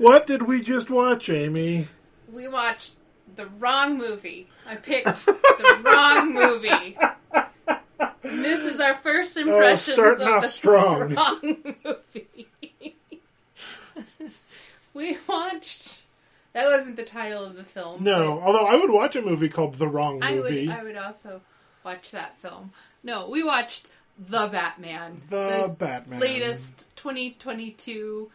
What did we just watch, Amy? We watched the wrong movie. I picked the wrong movie. And this is our first oh, impressions Oh, starting of off the strong. wrong movie. we watched. That wasn't the title of the film. No, although I would watch a movie called The Wrong but I Movie. would. I would also watch that film. No, we watched the Batman. the, Batman. latest 2022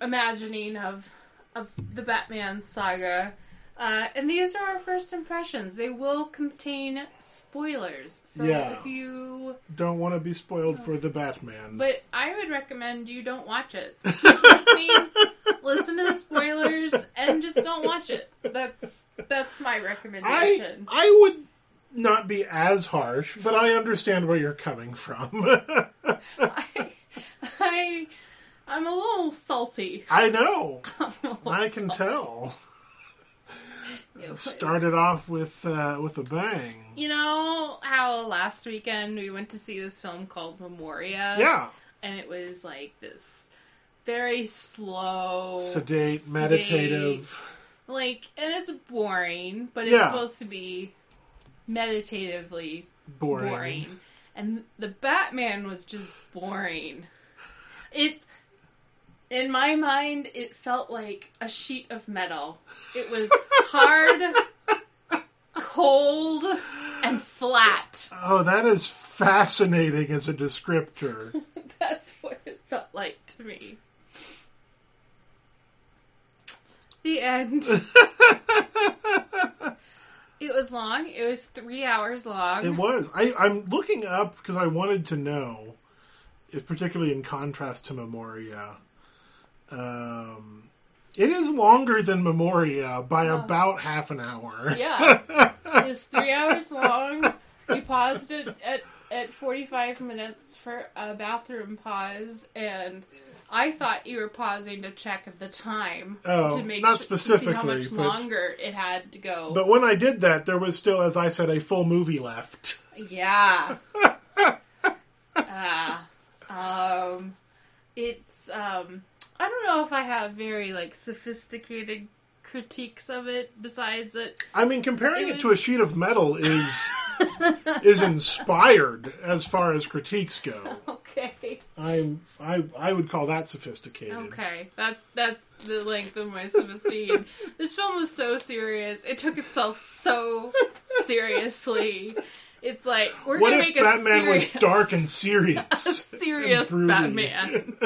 imagining of of the Batman saga. Uh, and these are our first impressions. They will contain spoilers. So Yeah. if you Don't want to be spoiled for the Batman. but I would recommend you don't watch it. Keep listening, listen to the spoilers and just don't watch it. That's that's my I recommendation. I would not be as harsh, but I understand where you're coming from. I, I I'm a little salty. I know. A can salty. tell. It Started off with uh, with a bang. You know how last weekend we went to see this film called Memoria? Yeah, And it was like this very slow, sedate, sedate, meditative. Like, and it's boring, but it's Yeah. supposed to be meditatively Boring. boring. And the Batman was just boring. It's in my mind it felt like a sheet of metal. It was hard, cold, and flat. Oh, that is fascinating as a descriptor. That's what it felt like to me. The end. it was long. It was three hours long. It was. I, I'm looking up because I wanted to know, if particularly in contrast to Memoria. Um, it is longer than Memoria by Oh. about half an hour. Yeah. it's three hours long. We paused it at, at 45 minutes for a bathroom pause, and I thought you were pausing to check the time Oh, to make not sure, see how much but- longer it had to go. But when I did that, there was still, as I said, a full movie left. Yeah. Ah. um, it's um, I don't know if I have very like sophisticated critiques of it. Besides it, I mean, comparing It it, to a sheet of metal is is inspired as far as critiques go. okay, I'm I I would call that sophisticated. okay, that that's the length of my sophistication. this film was so serious. It took itself so seriously. It's like we're What gonna if make a Batman serious, was dark and serious? serious and? Batman.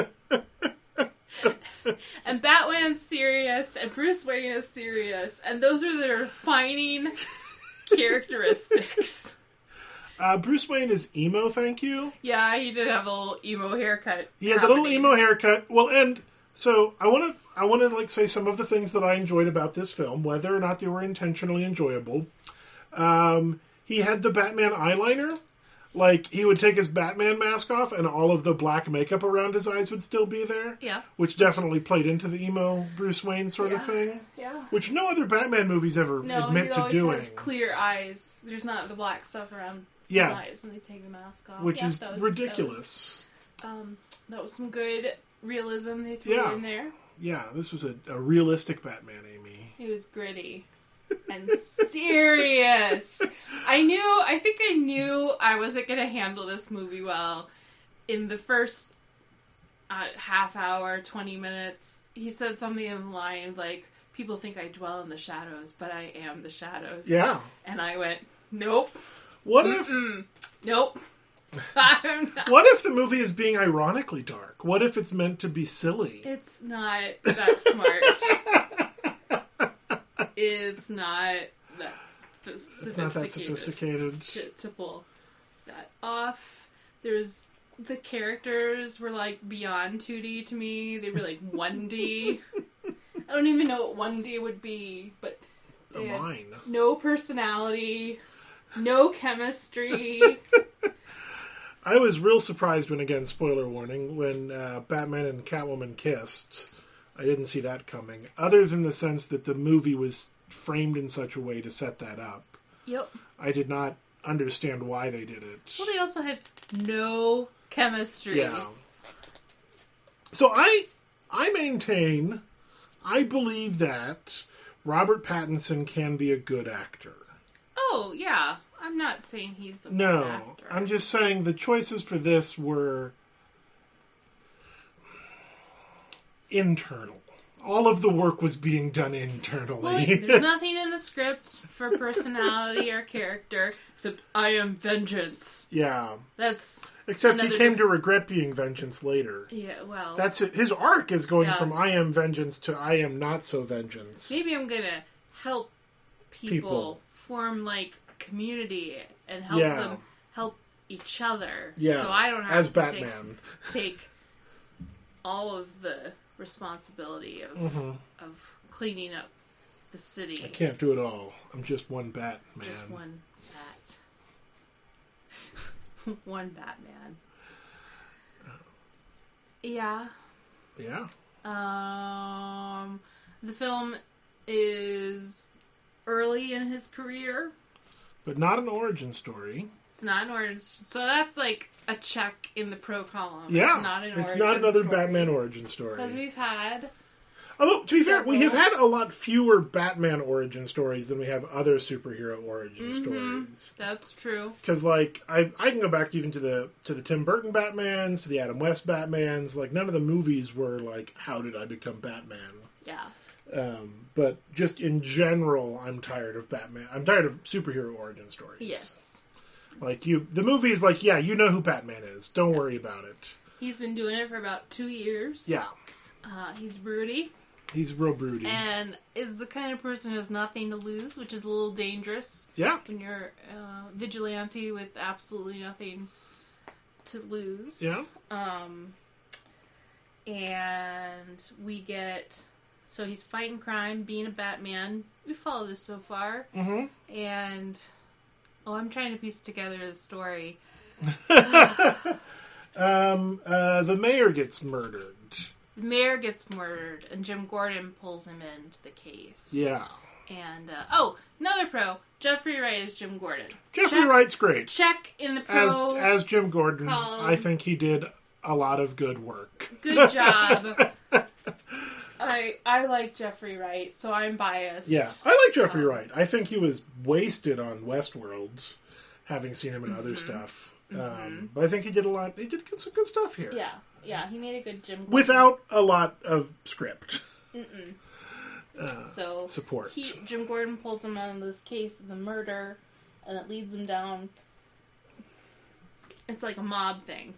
And Batman's serious, and Bruce Wayne is serious, and those are their defining characteristics. Uh, Bruce Wayne is emo, thank you. Yeah, he did have a little emo haircut. Yeah, the little emo haircut. Well, and so I want to I want to like say some of the things that I enjoyed about this film, whether or not they were intentionally enjoyable. Um, he had the Batman eyeliner. Like he would take his Batman mask off, and all of the black makeup around his eyes would still be there, Yeah, which definitely played into the emo Bruce Wayne sort of thing, yeah. which no other Batman movies ever No, admit to always doing. has clear eyes. There's not the black stuff around Yeah. his eyes when they take the mask off. which Yeah, is that was- ridiculous. That was, um, that was some good realism they threw Yeah. in there. Yeah, this was a, a realistic Batman, Amy. It was gritty and serious. I knew, I think I knew I wasn't going to handle this movie well. In the first uh, half hour, 20 minutes, he said something in line like, People think I dwell in the shadows, but I am the shadows. Yeah. And I went, Nope, What if mm, nope. I'm not. What if the movie is being ironically dark? What if it's meant to be silly? It's not that smart. it's not that s- It's not that sophisticated. sophisticated. to, to pull that off. There's the characters were like beyond 2D to me. They were like 1D. I don't even know what 1D would be, but A they had line. no personality, no chemistry. I was real surprised when, again, spoiler warning, when uh, Batman and Catwoman kissed. I didn't see that coming. Other than the sense that the movie was framed in such a way to set that up, yep. I did not understand why they did it. Well, they also had no chemistry. Yeah. So I I maintain I believe that Robert Pattinson can be a good actor. Oh yeah, I'm not saying he's a No, actor. I'm just saying the choices for this were internal. All of the work was being done Well, internally. there's nothing in the script for personality or character except I am vengeance. yeah. That's Except he came diff- to regret being vengeance later. yeah. Well, That's it. His arc is going Yeah. from I am vengeance to I am not so vengeance. maybe I'm gonna help people, People. form like community and help Yeah. them help each other. Yeah, So I don't have as to Batman. Take, take all of the responsibility of Mhm. of cleaning up the city. I can't do it all. I'm just one Batman. Just one bat. one Batman. Yeah. Yeah. Um, the film is early in his career. But not an origin story. It's not an origin, so that's like a check in the pro column. Yeah. it's not an it's not another story. Batman origin story. because we've had Although, to be fair, we have had a lot fewer Batman origin stories than we have other superhero origin Mhm. stories. that's true. Because, like, I I can go back even to the to the Tim Burton Batmans, to the Adam West Batmans. Like, none of the movies were like, "How did I become Batman?" Yeah, Um, but just in general, I'm tired of Batman. I'm tired of superhero origin stories. yes, Like you, the movies, like, yeah, you know who Batman is. Don't worry about it. he's been doing it for about two years. Yeah, uh, he's broody he's real broody. and is the kind of person who has nothing to lose, which is a little dangerous yeah, when you're uh, vigilante with absolutely nothing to lose. yeah. Um, and we get so he's fighting crime, being a Batman. We follow this so far, Mm-hmm. and oh, I'm trying to piece together the story. um, uh, the mayor gets murdered. The mayor gets murdered, and Jim Gordon pulls him into the case. Yeah, And uh, oh, another pro, Jeffrey Wright is Jim Gordon. Jeffrey check, Wright's great Check in the as pro. as Jim Gordon. column. I think he did a lot of good work. Good job. I I like Jeffrey Wright, so I'm biased. Yeah, I like Jeffrey Um, Wright. I think he was wasted on Westworld, having seen him in other Mm-hmm. stuff. Um, but I think he did a lot. He did good- some good stuff here. Yeah, yeah, he made a good Jim. Gordon. without a lot of script Mm-mm. uh, So support. he Jim Gordon pulls him out of this case of the murder, and it leads him down. It's like a mob thing.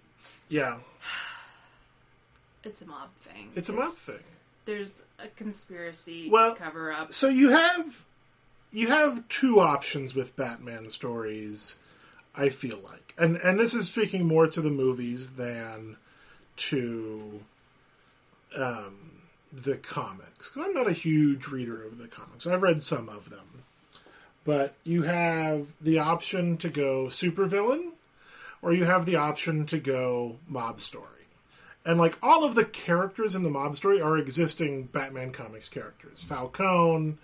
yeah, It's a mob thing. it's a mob thing. There's a conspiracy Well, cover up. So you have you have two options with Batman stories. I feel like, and and this is speaking more to the movies than to um, the comics. I'm not a huge reader of the comics. I've read some of them, but you have the option to go supervillain, or you have the option to go mob story. And like all of the characters in the mob story are existing Batman comics characters. Falcone,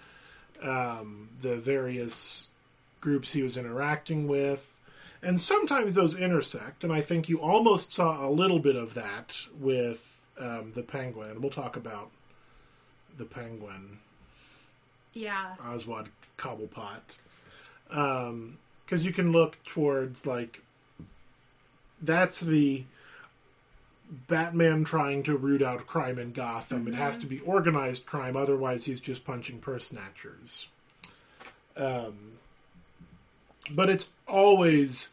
um, the various groups he was interacting with, and sometimes those intersect. And I think you almost saw a little bit of that with um, the Penguin. And we'll talk about the Penguin, Yeah, Oswald Cobblepot, because you can look towards like that's the Batman trying to root out crime in Gotham. It has to be organized crime, otherwise he's just punching purse snatchers. Um, but it's always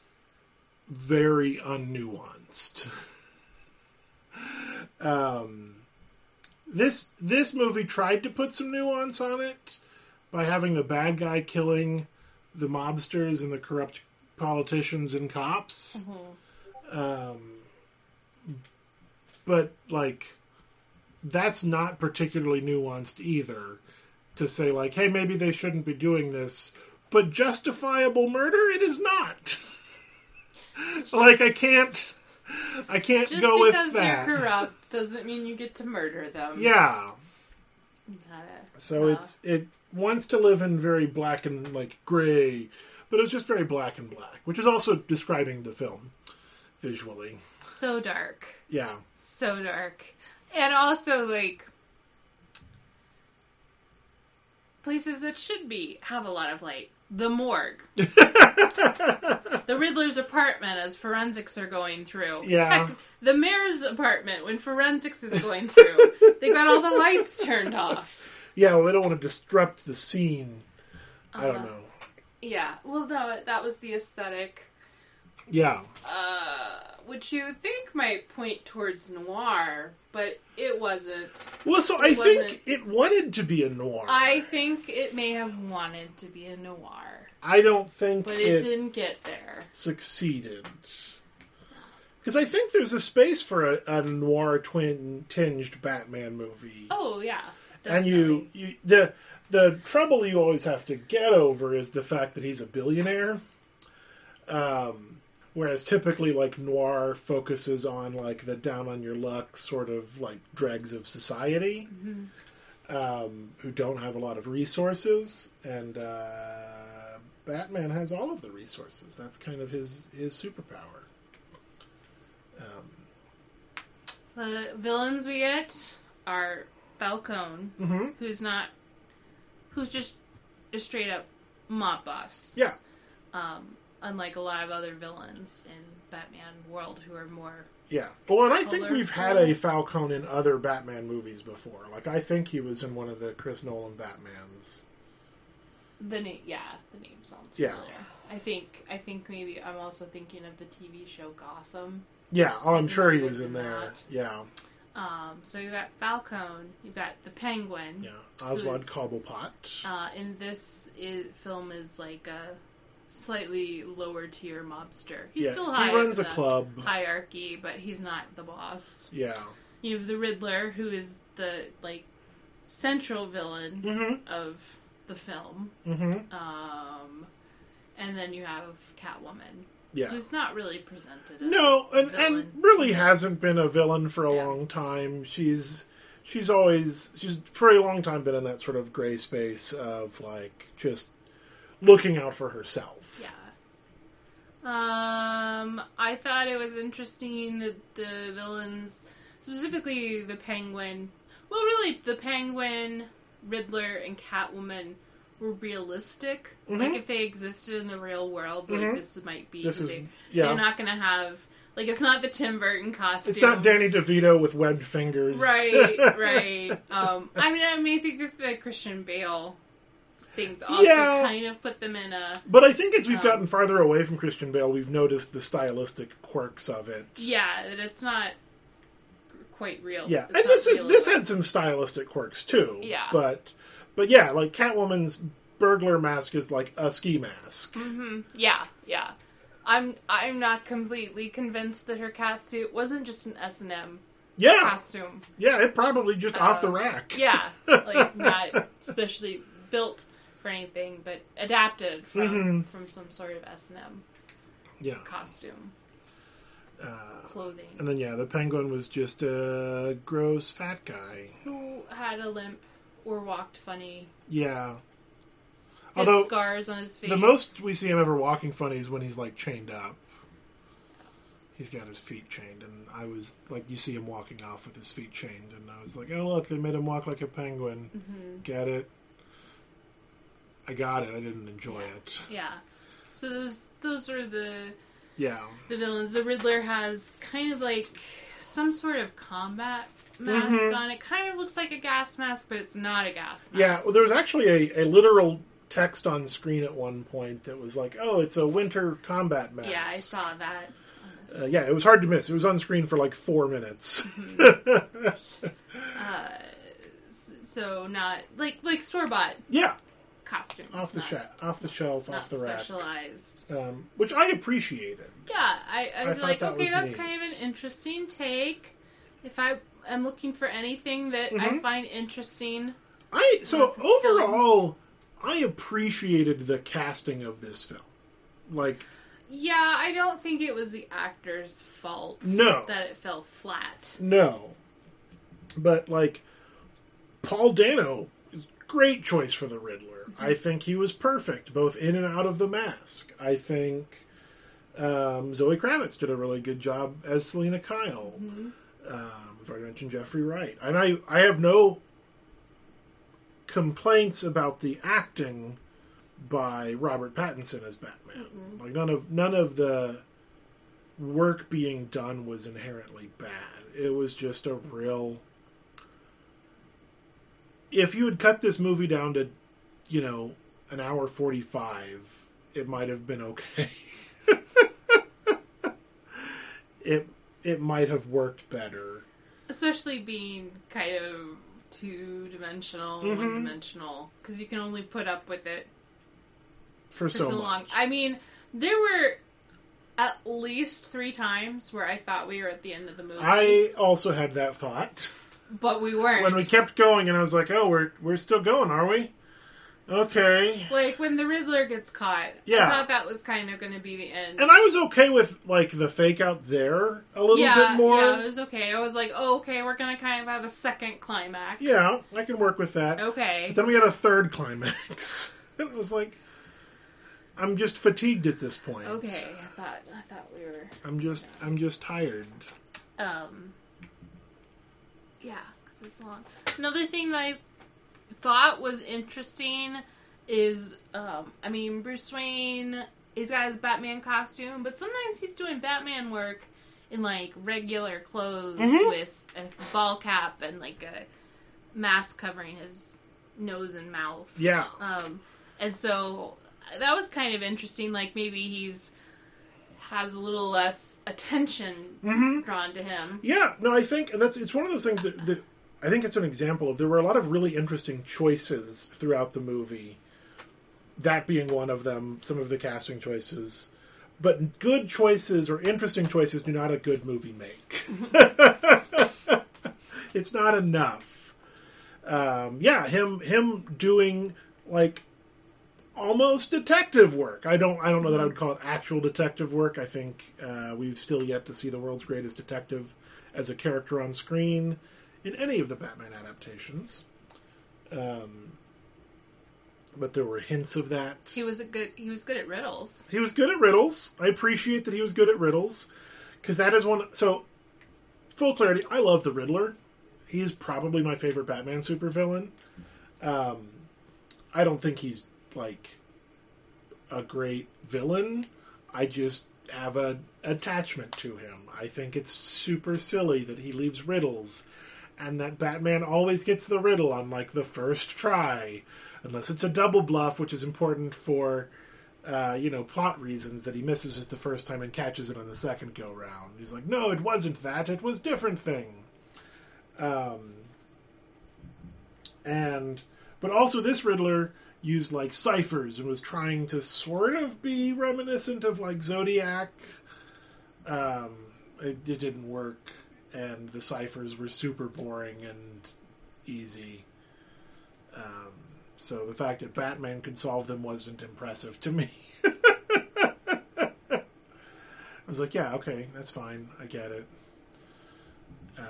very unnuanced. um, this this movie tried to put some nuance on it by having the bad guy killing the mobsters and the corrupt politicians and cops. Um, but like, that's not particularly nuanced either. To say like, hey, maybe they shouldn't be doing this, but justifiable murder it is not. like I can't, I can't just go because with that. because they're corrupt doesn't mean you get to murder them. Yeah, So it's it wants to live in very black and like gray, but it's just very black and black, which is also describing the film visually. so dark. Yeah, so dark and also like places that should be have a lot of light. The morgue, the Riddler's apartment as forensics are going through. Yeah. Heck, the mayor's apartment when forensics is going through. they got all the lights turned off. yeah, well, they don't want to disrupt the scene. I don't Uh-huh. know. Yeah. Well, no, that was the aesthetic. Yeah, uh, which you think might point towards noir, but it wasn't. well, so It I think it wanted to be a noir. I think it may have wanted to be a noir, I don't think but it, it, didn't get there. succeeded. Because I think there's a space for a, a noir twin tinged Batman movie. Oh yeah, and you, you the the trouble you always have to get over is the fact that he's a billionaire. Um, whereas typically, like noir focuses on like the down on your luck sort of like dregs of society, um, who don't have a lot of resources, and uh, Batman has all of the resources. That's kind of his his superpower. Um, the villains we get are Falcone, mhm. who's not, who's just a straight up mob boss. Yeah, Um, unlike a lot of other villains in Batman world who are more Yeah. Well, and I think we've had a. Falcone in other Batman movies before. Like, I think he was in one of the Chris Nolan Batmans. The name, yeah, the name sounds Yeah. familiar. I think, I think maybe I'm also thinking of the TV show Gotham. Yeah. Oh, I'm sure he was in there. that. Yeah. Um, so you got Falcone, you got the Penguin. Yeah. Oswald Cobblepot. Uh, and this is, film is like a slightly lower tier mobster. He's yeah. still high he runs a club. hierarchy, but he's not the boss. Yeah. You have the Riddler, who is the like central villain Mm-hmm. of the film. Mm-hmm. Um, and then you have Catwoman, Yeah. who's not really presented. As No, and, and really hasn't been a villain for a Yeah. long time. She's she's always she's for a long time been in that sort of gray space of like just looking out for herself. Yeah. Um, I thought it was interesting that the villains, specifically the Penguin, well, really the Penguin, Riddler, and Catwoman were realistic. Mhm. Like if they existed in the real world, like Mhm. this might be. This is they, yeah. They're not going to have like it's not the Tim Burton costume. It's not Danny DeVito with webbed fingers. Right, right. Um, I mean, I mean, I think that the Christian Bale things also Yeah. kind of put them in a But I think as we've Um, gotten farther away from Christian Bale, we've noticed the stylistic quirks of it. yeah that it's not quite real. Yeah, It's and this is this had some stylistic quirks too. Yeah. but but yeah, like Catwoman's burglar mask is like a ski mask. Mhm. Yeah, yeah. I'm I'm not completely convinced that her cat suit wasn't just an S and M Yeah, costume. yeah, it probably just off the Uh, rack. Yeah, like not specially built for anything, but adapted from Mhm. from some sort of S and M yeah. costume Uh, clothing. and then yeah, the penguin was just a gross fat guy. Who had a limp or walked funny? Yeah. Had Although scars on his face. the most we see him ever walking funny is when he's like chained up. He's got his feet chained, and I was like, you see him walking off with his feet chained, and I was like, oh look, they made him walk like a penguin. Mhm. Get it? I got it. I didn't enjoy Yeah. it. Yeah. So those those are the Yeah. the villains. The Riddler has kind of like some sort of combat mask Mhm. on. It kind of looks like a gas mask, but it's not a gas mask. Yeah, well, there was actually a, a literal text on screen at one point that was like, "Oh, it's a winter combat mask." Yeah, I saw that. Uh, yeah, it was hard to miss. It was on screen for like four minutes. Uh, so not like like store bought yeah, costumes, off the not, shelf, off the shelf, off the rack, specialized. um, which I appreciated. Yeah, I, I, I was like, that okay, was that's neat. kind of an interesting take. If I am looking for anything that I Mhm. find interesting, I so this film. overall, I appreciated the casting of this film. Like, yeah, I don't think it was the actor's fault. No. that it fell flat. no, but like Paul Dano is great choice for the Riddler. I think he was perfect, both in and out of the mask. I think um, Zoe Kravitz did a really good job as Selina Kyle. Mhm. Um, we've already mentioned Jeffrey Wright, and I I have no complaints about the acting by Robert Pattinson as Batman. Like none of none of the work being done was inherently bad. It was just a real if you had cut this movie down to, you know, an hour 45, it might have been okay. it it might have worked better. Especially being kind of two dimensional, Mhm. one dimensional, because you can only put up with it For, for so, so, long. I mean, there were at least three times where I thought we were at the end of the movie, I also had that thought but we weren't. when we kept going, and I was like, "Oh, we're we're still going, are we?" Okay. like when the Riddler gets caught. Yeah. I thought that was kind of going to be the end. And I was okay with like the fake out there a little yeah, bit more. yeah, it was okay. I was like, oh, okay, we're gonna kind of have a second climax. Yeah, I can work with that. Okay. But then we had a third climax. it was like I'm just fatigued at this point. Okay. I thought I thought we were. I'm just I'm just tired. Um. Yeah, because it was long. Another thing that I thought was interesting is, um, I mean, Bruce Wayne, he's got his Batman costume, but sometimes he's doing Batman work in like regular clothes Mhm. with a ball cap and like a mask covering his nose and mouth. Yeah. Um, and so that was kind of interesting. Like maybe he's has a little less attention Mm-hmm. drawn to him. Yeah, no, I think that's it's one of those things that, that I think it's an example of there were a lot of really interesting choices throughout the movie. That being one of them, some of the casting choices. But good choices or interesting choices do not a good movie make. it's not enough. Um, yeah, him him doing like almost detective work. I don't I don't know that I would call it actual detective work. I think uh, we've still yet to see the world's greatest detective as a character on screen in any of the Batman adaptations. Um, but there were hints of that. He was a good. He was good at riddles. He was good at riddles. I appreciate that he was good at riddles because that is one. So, full clarity, I love the Riddler. He's probably my favorite Batman supervillain. Um, I don't think he's like a great villain. I just have a attachment to him. I think it's super silly that he leaves riddles and that Batman always gets the riddle on like the first try unless it's a double bluff which is important for uh, you know, plot reasons that he misses it the first time and catches it on the second go round. He's like, no, it wasn't that. It was different thing. Um, and but also this Riddler used like ciphers and was trying to sort of be reminiscent of like Zodiac. Um, it, it didn't work, and the ciphers were super boring and easy. Um, so the fact that Batman could solve them wasn't impressive to me. I was like, yeah, okay, that's fine. I get it. Uh,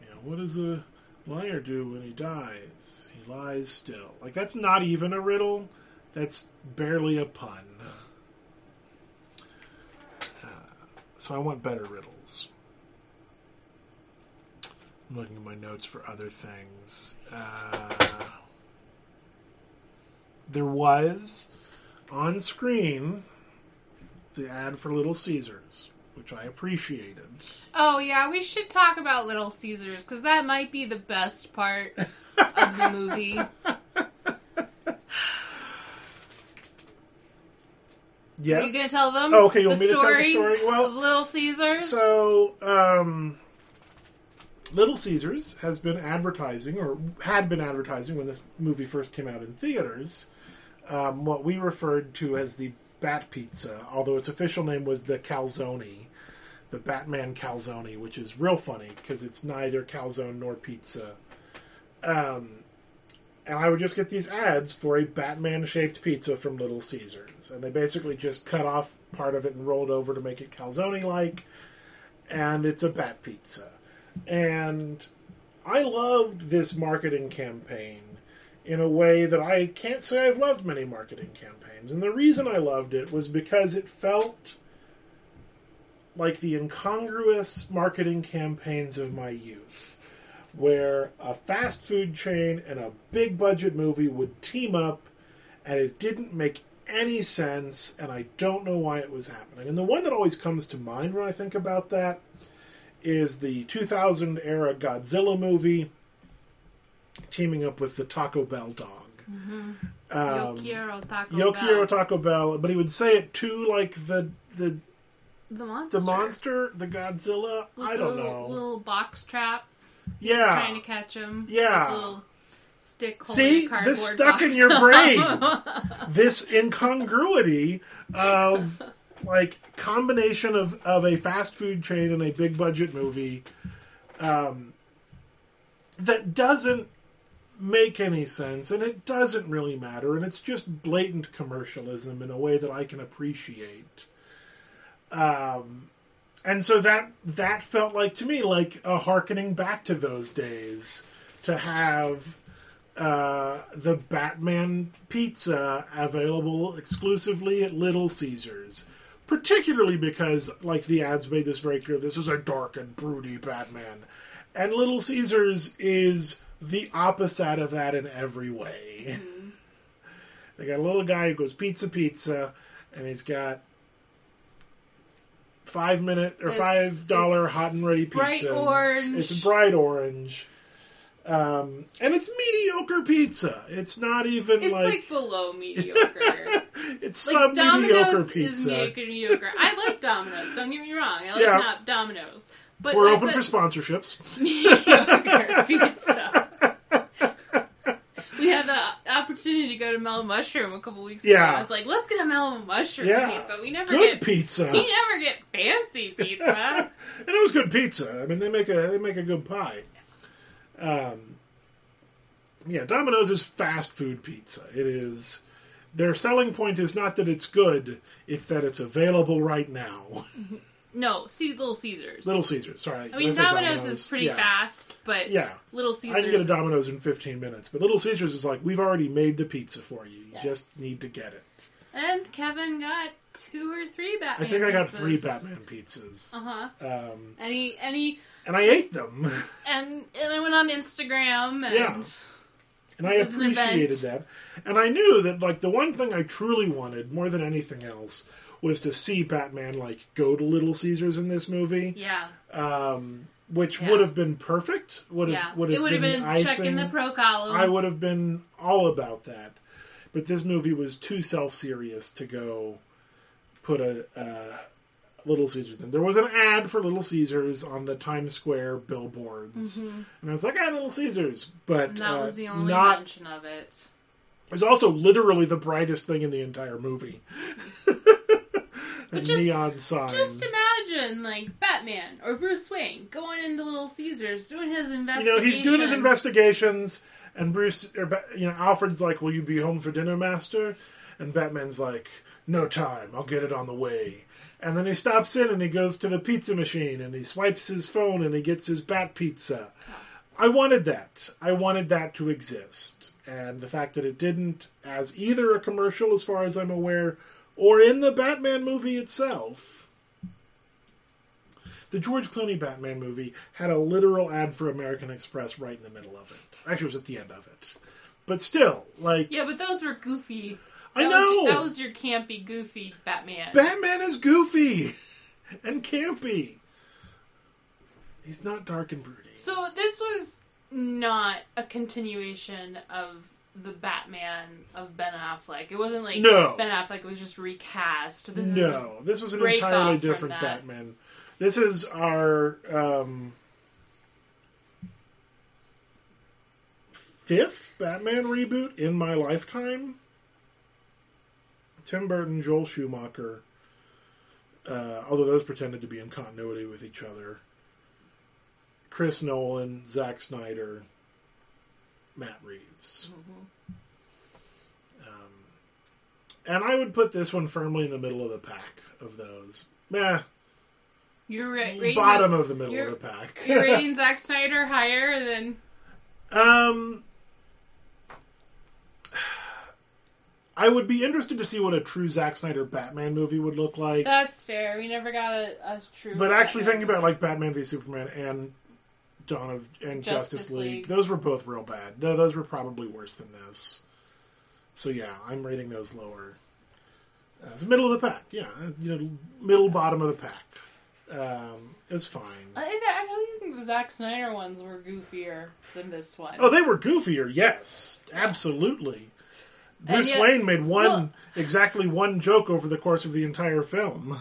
you know, what does a liar do when he dies? He lies still. Like, that's not even a riddle. That's barely a pun. Uh, so I want better riddles. I'm looking at my notes for other things. Uh, there was on screen the ad for Little Caesars, which I appreciated. Oh yeah, we should talk about Little Caesars because that might be the best part of the movie. Yes. Are you gonna tell them? Oh, okay, you want the me to tell the story? Well, of Little Caesars. So, um, Little Caesars has been advertising, or had been advertising when this movie first came out in theaters, um, what we referred to as the Bat Pizza, although its official name was the Calzone, the Batman Calzone, which is real funny because it's neither calzone nor pizza. Um, and I would just get these ads for a Batman shaped pizza from Little Caesars. And they basically just cut off part of it and rolled over to make it calzone like. And it's a bat pizza. And I loved this marketing campaign in a way that I can't say I've loved many marketing campaigns. And the reason I loved it was because it felt like the incongruous marketing campaigns of my youth where a fast food chain and a big budget movie would team up, and it didn't make any sense, and I don't know why it was happening. And the one that always comes to mind when I think about that is the 2000 era Godzilla movie teaming up with the Taco Bell dog. Um, Yo quiero Taco Yo quiero Bell. Taco Bell, but he would say it too like the the the monster. the monster, the Godzilla. With I don't little, know. Little box trap. yeah, Trying to catch him. Yeah. With a little stick holding See? This stuck in your brain. this incongruity of like combination of, of a fast food chain and a big budget movie um, that doesn't make any sense and it doesn't really matter and it's just blatant commercialism in a way that I can appreciate. Um, and so that that felt like to me like a harkening back to those days to have uh, the Batman pizza available exclusively at Little Caesars. Particularly because, like the ads made this very clear, this is a dark and broody Batman. And Little Caesars is the opposite of that in every way. they got a little guy who goes pizza, pizza, and he's got five minute or It's- five dollar hot and ready bright orange. It's bright orange. Um, and it's mediocre pizza. It's not even It's like, like, below mediocre. it's like sub mediocre Domino's is pizza. mediocre. I like Domino's. Don't get me wrong. I like Yeah. not Domino's. But We're that's open a for sponsorships. mediocre pizza. We had the opportunity to go to Mellow Mushroom a couple weeks ago. Yeah. I was like, let's get a Mellow Mushroom Yeah. pizza. We never Good get pizza. we never get fancy pizza. and it was good pizza. I mean, they make a they make a good pie. Um, yeah, Domino's is fast food pizza. It is their selling point is not that it's good; it's that it's available right now. no, see Little Caesars. Little Caesars, sorry. I mean, say Domino's, is pretty Yeah. fast, but Yeah, Little Caesars. I can get a is- Domino's in 15 minutes, but Little Caesars is like we've already made the pizza for you. You Yes. just need to get it. And Kevin got two or three Batman. I think I got pizzas. three Batman pizzas, Uh huh. um, And he and and I ate them. and and I went on Instagram and Yeah. And I an appreciated event. that. And I knew that like the one thing I truly wanted more than anything else was to see Batman like go to Little Caesars in this movie. yeah, Um which Yeah. would have been perfect. Would have yeah. would have it would have been, been icing. checking the pro column. I would have been all about that. But this movie was too self serious to go put a uh, Little Caesars. There was an ad for Little Caesars on the Times Square billboards, and I was like, "Ah, Little Caesars," but and that uh, was the only not mention of it. it was also literally the brightest thing in the entire movie. a just- neon sign. Just imagine, like Batman or Bruce Wayne going into Little Caesars doing his investigations. you know, he's doing his investigations, and Bruce, or you know, Alfred's like, "Will you be home for dinner, Master?" And Batman's like, "No time. I'll get it on the way." And then he stops in and he goes to the pizza machine and he swipes his phone and he gets his bat pizza. I wanted that. I wanted that to exist. And the fact that it didn't, as either a commercial, as far as I'm aware, or in the Batman movie itself. The George Clooney Batman movie had a literal ad for American Express right in the middle of it. Actually, it was at the end of it. But still, like, Yeah, but those were goofy. I know! Was, that was your campy, goofy Batman. Batman is goofy and campy. He's not dark and broody. So this was not a continuation of the Batman of Ben Affleck. It wasn't like No. Ben Affleck was just recast. This is no, this was an entirely different. Batman. This is our um, fifth Batman reboot in my lifetime. Tim Burton, Joel Schumacher, uh, although those pretended to be in continuity with each other. Chris Nolan, Zack Snyder, Matt Reeves. Um, and I would put this one firmly in the middle of the pack of those. Meh, you're ra- rating bottom of the middle of the pack. You're rating Zack Snyder higher than um, I would be interested to see what a true Zack Snyder Batman movie would look like. that's fair. We never got a, a true. But actually, Batman. thinking about like Batman v Superman and Dawn of and Justice, Justice League. League. Those were both real bad. Th- Those were probably worse than this. So yeah, I'm rating those lower. Uh, it's middle of the pack. Yeah, uh, you know, middle bottom of the pack. Um, it was fine. I actually think the Zack Snyder ones were goofier than this one. Oh, they were goofier. Yes, absolutely. Bruce yet- Wayne made one well- exactly one joke over the course of the entire film.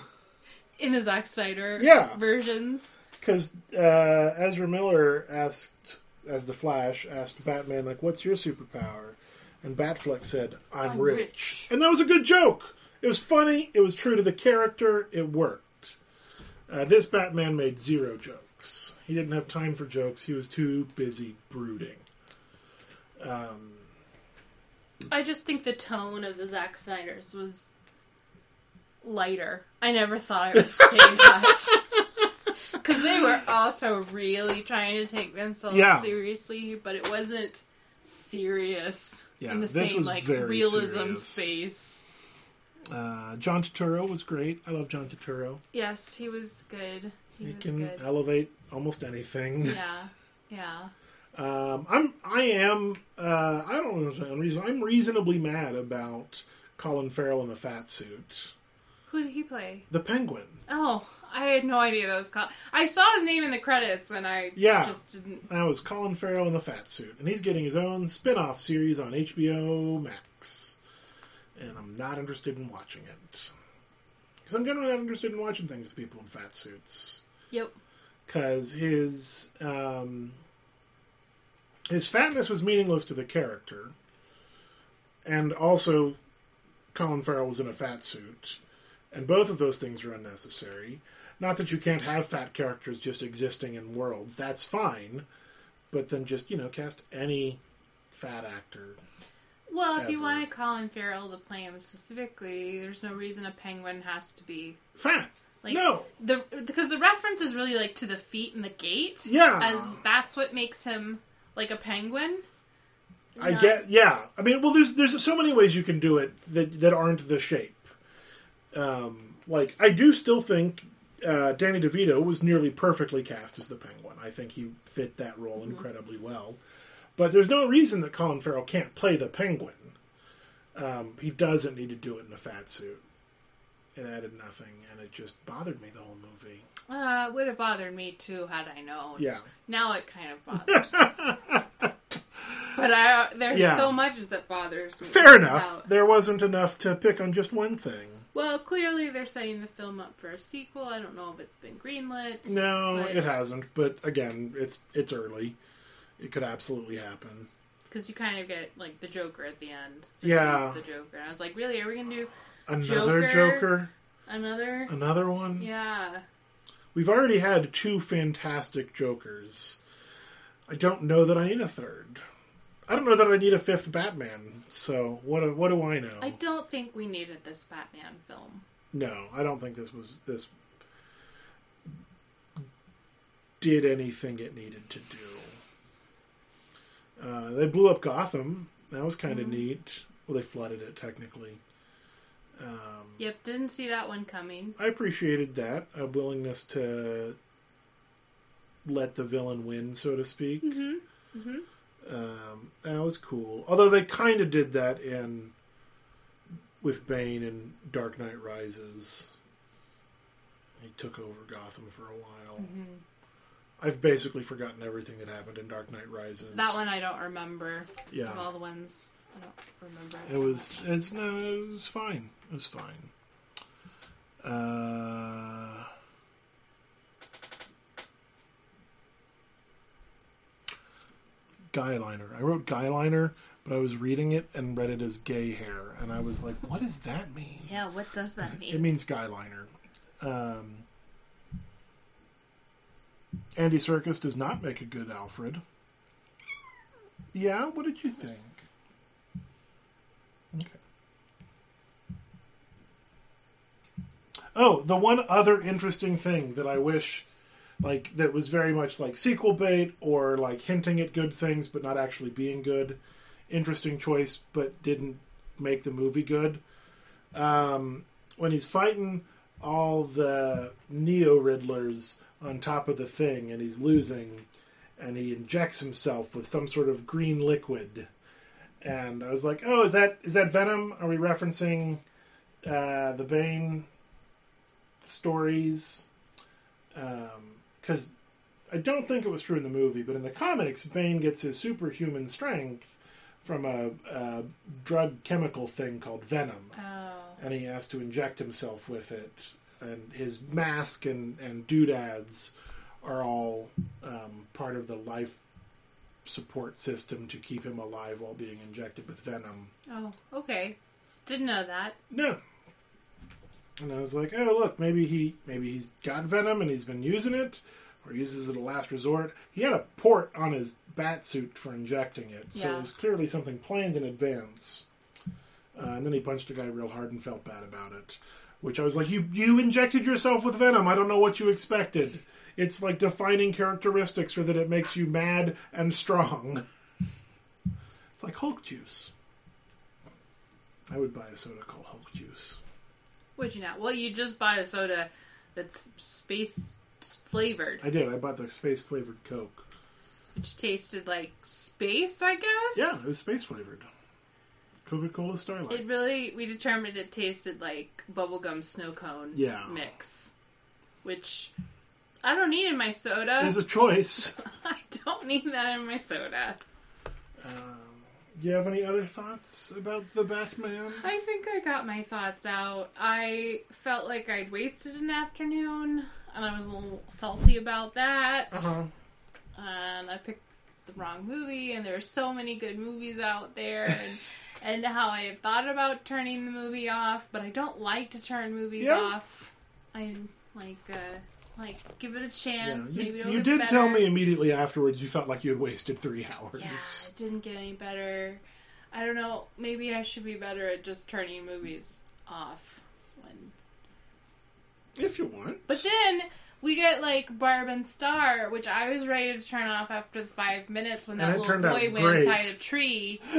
in the Zack Snyder Yeah. versions. Because uh, Ezra Miller asked, as the Flash, asked Batman, like, "What's your superpower?" And Batfleck said, "I'm, I'm rich. rich. and that was a good joke. It was funny. It was true to the character. It worked. Uh, this Batman made zero jokes. He didn't have time for jokes. He was too busy brooding. Um, I just think the tone of the Zack Snyder's was lighter. I never thought I would say that. Because they were also really trying to take themselves Yeah. seriously, but it wasn't serious Yeah, in the this same was like very realism serious. space. uh, John Turturro was great. I love John Turturro. Yes, he was good. He, He was can good. elevate almost anything. Yeah, yeah. Um, I'm I am uh, I don't the reason I'm reasonably mad about Colin Farrell in the fat suit. Who did he play? The Penguin. Oh, I had no idea that was called. I saw his name in the credits, and I Yeah. just didn't. That was Colin Farrell in the fat suit, and he's getting his own spin-off series on HBO Max. And I'm not interested in watching it because I'm generally not interested in watching things with people in fat suits. Yep. because his um, his fatness was meaningless to the character, and also Colin Farrell was in a fat suit, and both of those things are unnecessary. Not that you can't have fat characters just existing in worlds; that's fine, but then just you know cast any fat actor. Well, if you Ever. wanted Colin Farrell to play him specifically, there's no reason a penguin has to be Fat? like no, the because the reference is really like to the feet and the gait. yeah. as that's what makes him like a penguin. I get, yeah. I mean, well, there's there's so many ways you can do it that that aren't the shape. Um, like I do still think uh, Danny DeVito was nearly perfectly cast as the Penguin. I think he fit that role incredibly well. But there's no reason that Colin Farrell can't play the Penguin. Um, he doesn't need to do it in a fat suit. It added nothing, and it just bothered me the whole movie. Uh, would have bothered me too had I known. Yeah. Now it kind of bothers me. But I, there's Yeah. so much that bothers me. Fair enough. about- There wasn't enough to pick on just one thing. Well, clearly they're setting the film up for a sequel. I don't know if it's been greenlit. No, but- it hasn't. But again, it's it's early. It could absolutely happen. Because you kind of get like the Joker at the end. Yeah. the Joker. And I was like, really? Are we gonna do Another Joker. Joker, another? another one. Yeah. We've already had two fantastic Jokers. I don't know that I need a third. I don't know that I need a fifth Batman. So what? do- What do I know? I don't think we needed this Batman film. No, I don't think this was this did anything it needed to do. Uh, they blew up Gotham. That was kind of Mhm. neat. Well, they flooded it technically. Um, Yep, didn't see that one coming. I appreciated that a willingness to let the villain win, so to speak. Mm-hmm. Mm-hmm. Um, that was cool. Although they kind of did that in with Bane in Dark Knight Rises. He took over Gotham for a while. Mm-hmm. I've basically forgotten everything that happened in Dark Knight Rises. That one I don't remember. yeah. Of all the ones, I don't remember. It was it's no, it was fine. It was fine. Uh, guyliner. I wrote guyliner, but I was reading it and read it as gay hair, and I was like, "What does that mean?" Yeah, what does that mean? It means guyliner. Um, Andy Serkis does not make a good Alfred. Yeah, what did you think? Okay. Oh, the one other interesting thing that I wish, like, that was very much like sequel bait or like hinting at good things but not actually being good. Interesting choice, but didn't make the movie good. Um, when he's fighting all the Neo Riddlers on top of the thing and he's losing, and he injects himself with some sort of green liquid. And I was like, "Oh, is that is that Venom? Are we referencing uh, the Bane stories?" Because I don't think it was true in the movie, but in the comics, Bane gets his superhuman strength from a, a drug chemical thing called venom, Oh. and he has to inject himself with it. And his mask and, and doodads are all um, part of the life support system to keep him alive while being injected with venom. Oh, okay. Didn't know that. No. And I was like, oh look, maybe he maybe he's got venom and he's been using it, or uses it a last resort. He had a port on his bat suit for injecting it, so Yeah. it was clearly something planned in advance. Uh, and then he punched a guy real hard and felt bad about it. Which I was like, you you injected yourself with venom. I don't know what you expected. It's like defining characteristics or that it makes you mad and strong. It's like Hulk juice. I would buy a soda called Hulk juice. Would you not? Well, you just bought a soda that's space flavored, I did. I bought the space flavored Coke. which tasted like space, I guess. Yeah, it was space flavored. Coca Cola Starlight. It really, we determined it tasted like bubblegum snow cone Yeah. mix, which I don't need in my soda. There's a choice. I don't need that in my soda. um, do you have any other thoughts about the Batman? I think I got my thoughts out. I felt like I'd wasted an afternoon, and I was a little salty about that. Uh-huh. And I picked the wrong movie, and there were so many good movies out there, and, and how I had thought about turning the movie off, but I don't like to turn movies Yeah. off. I like, uh, like give it a Yeah, chance. you Maybe it'll you did tell me immediately afterwards you felt like you had wasted three hours. Yeah, it didn't get any better. I don't know. Maybe I should be better at just turning movies off when. If you want. But then we get like Barb and Star, which I was ready to turn off after five minutes when that it little boy went great. inside a tree.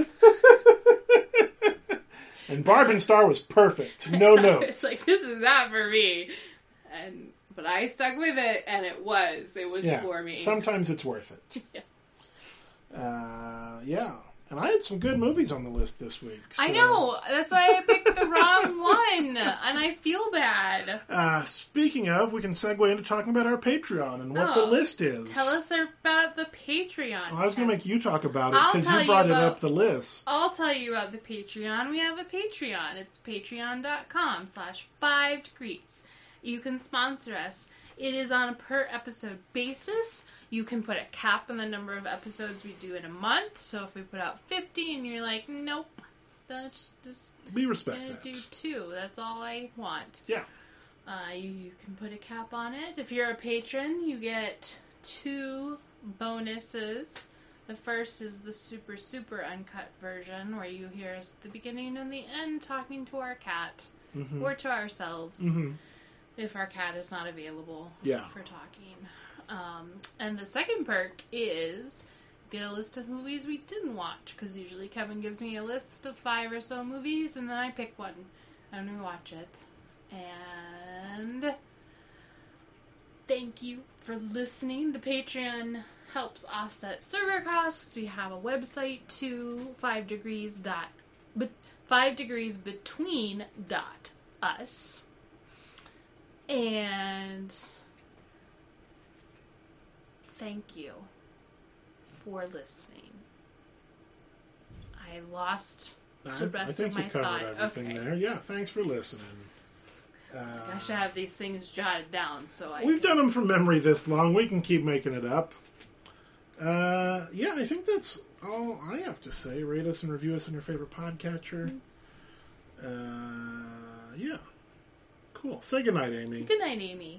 and Barb and Star was perfect. No notes. it's like this is not for me, and but I stuck with it, and it was. It was yeah. for me. Sometimes it's worth it. Yeah. Uh, yeah. And I had some good movies on the list this week. I know. That's why I picked the wrong one, and I feel bad. Uh, speaking of, we can segue into talking about our Patreon and what the Oh, list is. Tell us about the Patreon. Well, I was going to make you talk about it because you you brought it up the list. I'll tell you about the Patreon. We have a Patreon. It's patreon.com slash five degrees. You can sponsor us. It is on a per episode basis. You can put a cap on the number of episodes we do in a month. So if we put out 50 and you're like, nope, that's just We respect gonna that. do two. That's all I want. Yeah. Uh, you, you can put a cap on it. If you're a patron, you get two bonuses. The first is the super, super uncut version where you hear us at the beginning and the end talking to our cat hmm or to ourselves hmm if our cat is not available Yeah. for talking. Um, and the second perk is get a list of movies we didn't watch because usually Kevin gives me a list of five or so movies and then I pick one and we watch it. And thank you for listening. The Patreon helps offset server costs. We have a website to five degrees dot, but five degrees between dot us. And thank you for listening. I lost. I, The rest I think of you my covered thought. everything Okay. there. Yeah, thanks for listening. Uh, I should have these things jotted down so I. We've done them from memory this long. We can keep making it up. Uh, yeah, I think that's all I have to say. Rate us and review us on your favorite podcatcher. Uh, yeah. Cool. Say goodnight, Amy. Good night, Amy.